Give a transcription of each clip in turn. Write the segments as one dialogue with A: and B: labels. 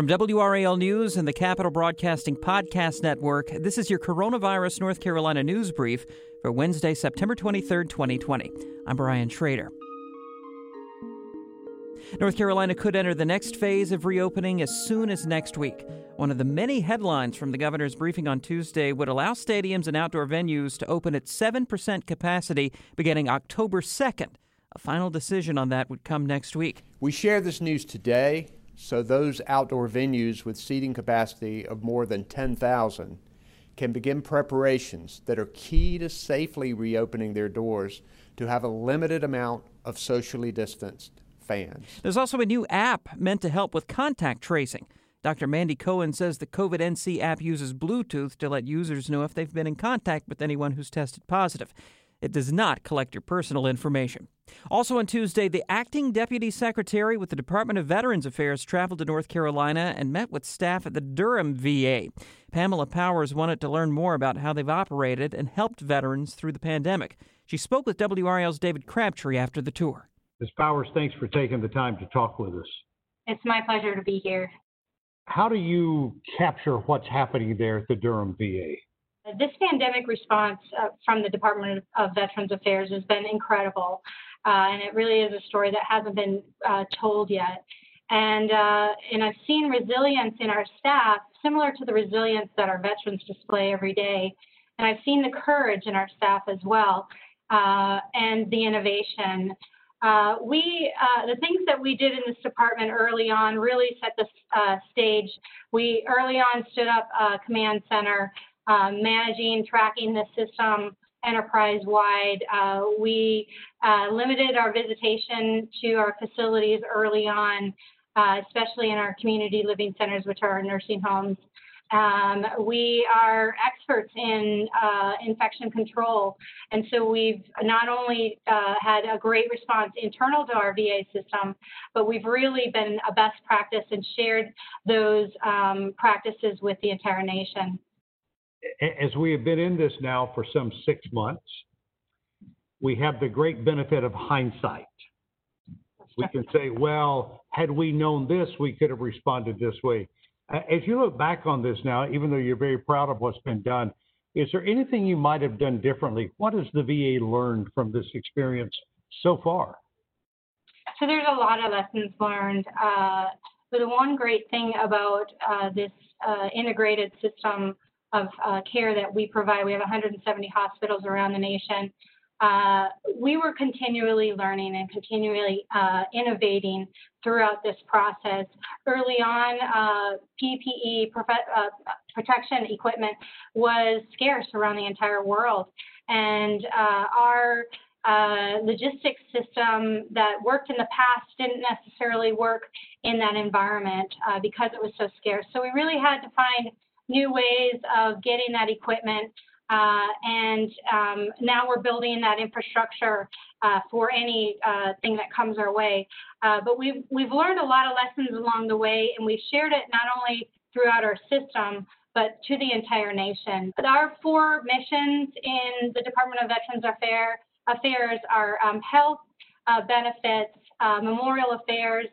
A: From WRAL News and the Capital Broadcasting Podcast Network, this is your Coronavirus North Carolina News Brief for Wednesday, September 23rd, 2020. I'm Brian Schrader. North Carolina could enter the next phase of reopening as soon as next week. One of the many headlines from the governor's briefing on Tuesday would allow stadiums and outdoor venues to open at 7% capacity beginning October 2nd. A final decision on that would come next week.
B: We share this news today so those outdoor venues with seating capacity of more than 10,000 can begin preparations that are key to safely reopening their doors to have a limited amount of socially distanced fans.
A: There's also a new app meant to help with contact tracing. Dr. Mandy Cohen says the COVID NC app uses Bluetooth to let users know if they've been in contact with anyone who's tested positive. It does not collect your personal information. Also on Tuesday, the acting deputy secretary with the Department of Veterans Affairs traveled to North Carolina and met with staff at the Durham VA. Pamela Powers wanted to learn more about how they've operated and helped veterans through the pandemic. She spoke with WRAL's David Crabtree after the tour.
C: Ms. Powers, thanks for taking the time to talk with us.
D: It's my pleasure to be here.
C: How do you capture what's happening there at the Durham VA?
D: This pandemic response uh, from the Department of Veterans Affairs has been incredible, uh, and it really is a story that hasn't been uh, told yet. And uh, and I've seen resilience in our staff, similar to the resilience that our veterans display every day. And I've seen the courage in our staff as well, uh, and the innovation. Uh, we the things that we did in this department early on really set the stage. We early on stood up a command center um, managing, tracking the system enterprise wide. Uh, we uh, limited our visitation to our facilities early on, uh, especially in our community living centers, which are our nursing homes. Um, we are experts in uh, infection control, and so we've not only uh, had a great response internal to our VA system, but we've really been a best practice and shared those um, practices with the entire nation
C: as we have been in this now for some six months, we have the great benefit of hindsight. We can say, well, had we known this, we could have responded this way. As you look back on this now, even though you're very proud of what's been done, is there anything you might have done differently? What has the VA learned from this experience so far?
D: So there's a lot of lessons learned. Uh, but the one great thing about uh, this uh, integrated system of uh, care that we provide. We have 170 hospitals around the nation. Uh, we were continually learning and continually uh, innovating throughout this process. Early on, uh, PPE, uh, protection equipment, was scarce around the entire world. And uh, our logistics system that worked in the past didn't necessarily work in that environment because it was so scarce. So we really had to find new ways of getting that equipment. Uh, and um, now we're building that infrastructure uh, for any uh, thing that comes our way. Uh, but we've, we've learned a lot of lessons along the way, and we've shared it not only throughout our system, but to the entire nation. Our four missions in the Department of Veterans Affair, Affairs are um, health, uh, benefits, uh, memorial affairs,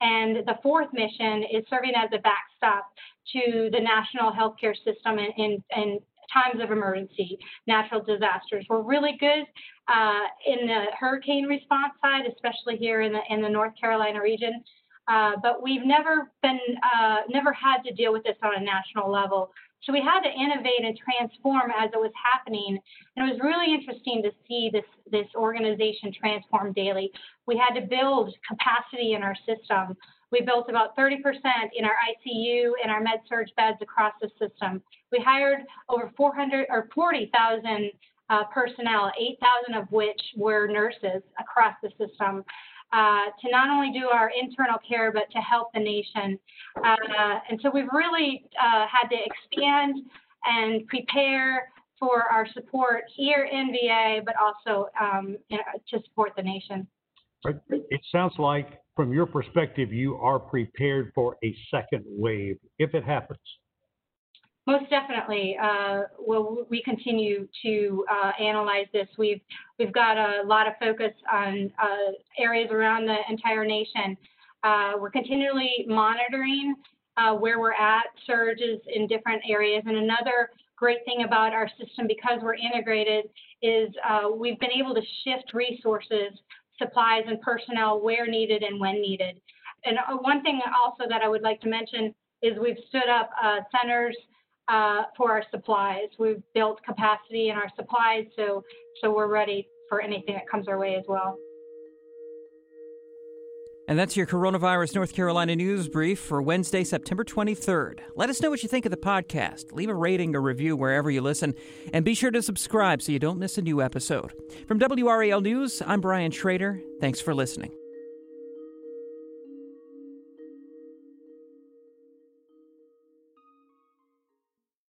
D: and the fourth mission is serving as a backstop to the national healthcare system in, in, in times of emergency, natural disasters. We're really good uh, in the hurricane response side, especially here in the in the North Carolina region. Uh, but we've never been uh, never had to deal with this on a national level. So we had to innovate and transform as it was happening. And it was really interesting to see this this organization transform daily. We had to build capacity in our system. We built about 30% in our ICU and our med surge beds across the system. We hired over 400 or 40,000 uh, personnel, 8,000 of which were nurses across the system. Uh, to not only do our internal care, but to help the nation. Uh, and so we've really uh, had to expand and prepare for our support here in VA, but also um, to support the nation.
C: It sounds like from your perspective, you are prepared for a second wave if it happens.
D: Most definitely. Uh, well, we continue to uh, analyze this. We've we've got a lot of focus on uh, areas around the entire nation. Uh, we're continually monitoring uh, where we're at, surges in different areas. And another great thing about our system, because we're integrated, is uh, we've been able to shift resources, supplies, and personnel where needed and when needed. And one thing also that I would like to mention is we've stood up centers uh, for our supplies. We've built capacity in our supplies, so so we're ready for anything that comes our way as well.
A: And that's your Coronavirus North Carolina News Brief for Wednesday, September 23rd. Let us know what you think of the podcast. Leave a rating or review wherever you listen, and be sure to subscribe so you don't miss a new episode. From WRAL News, I'm Brian Schrader. Thanks for listening.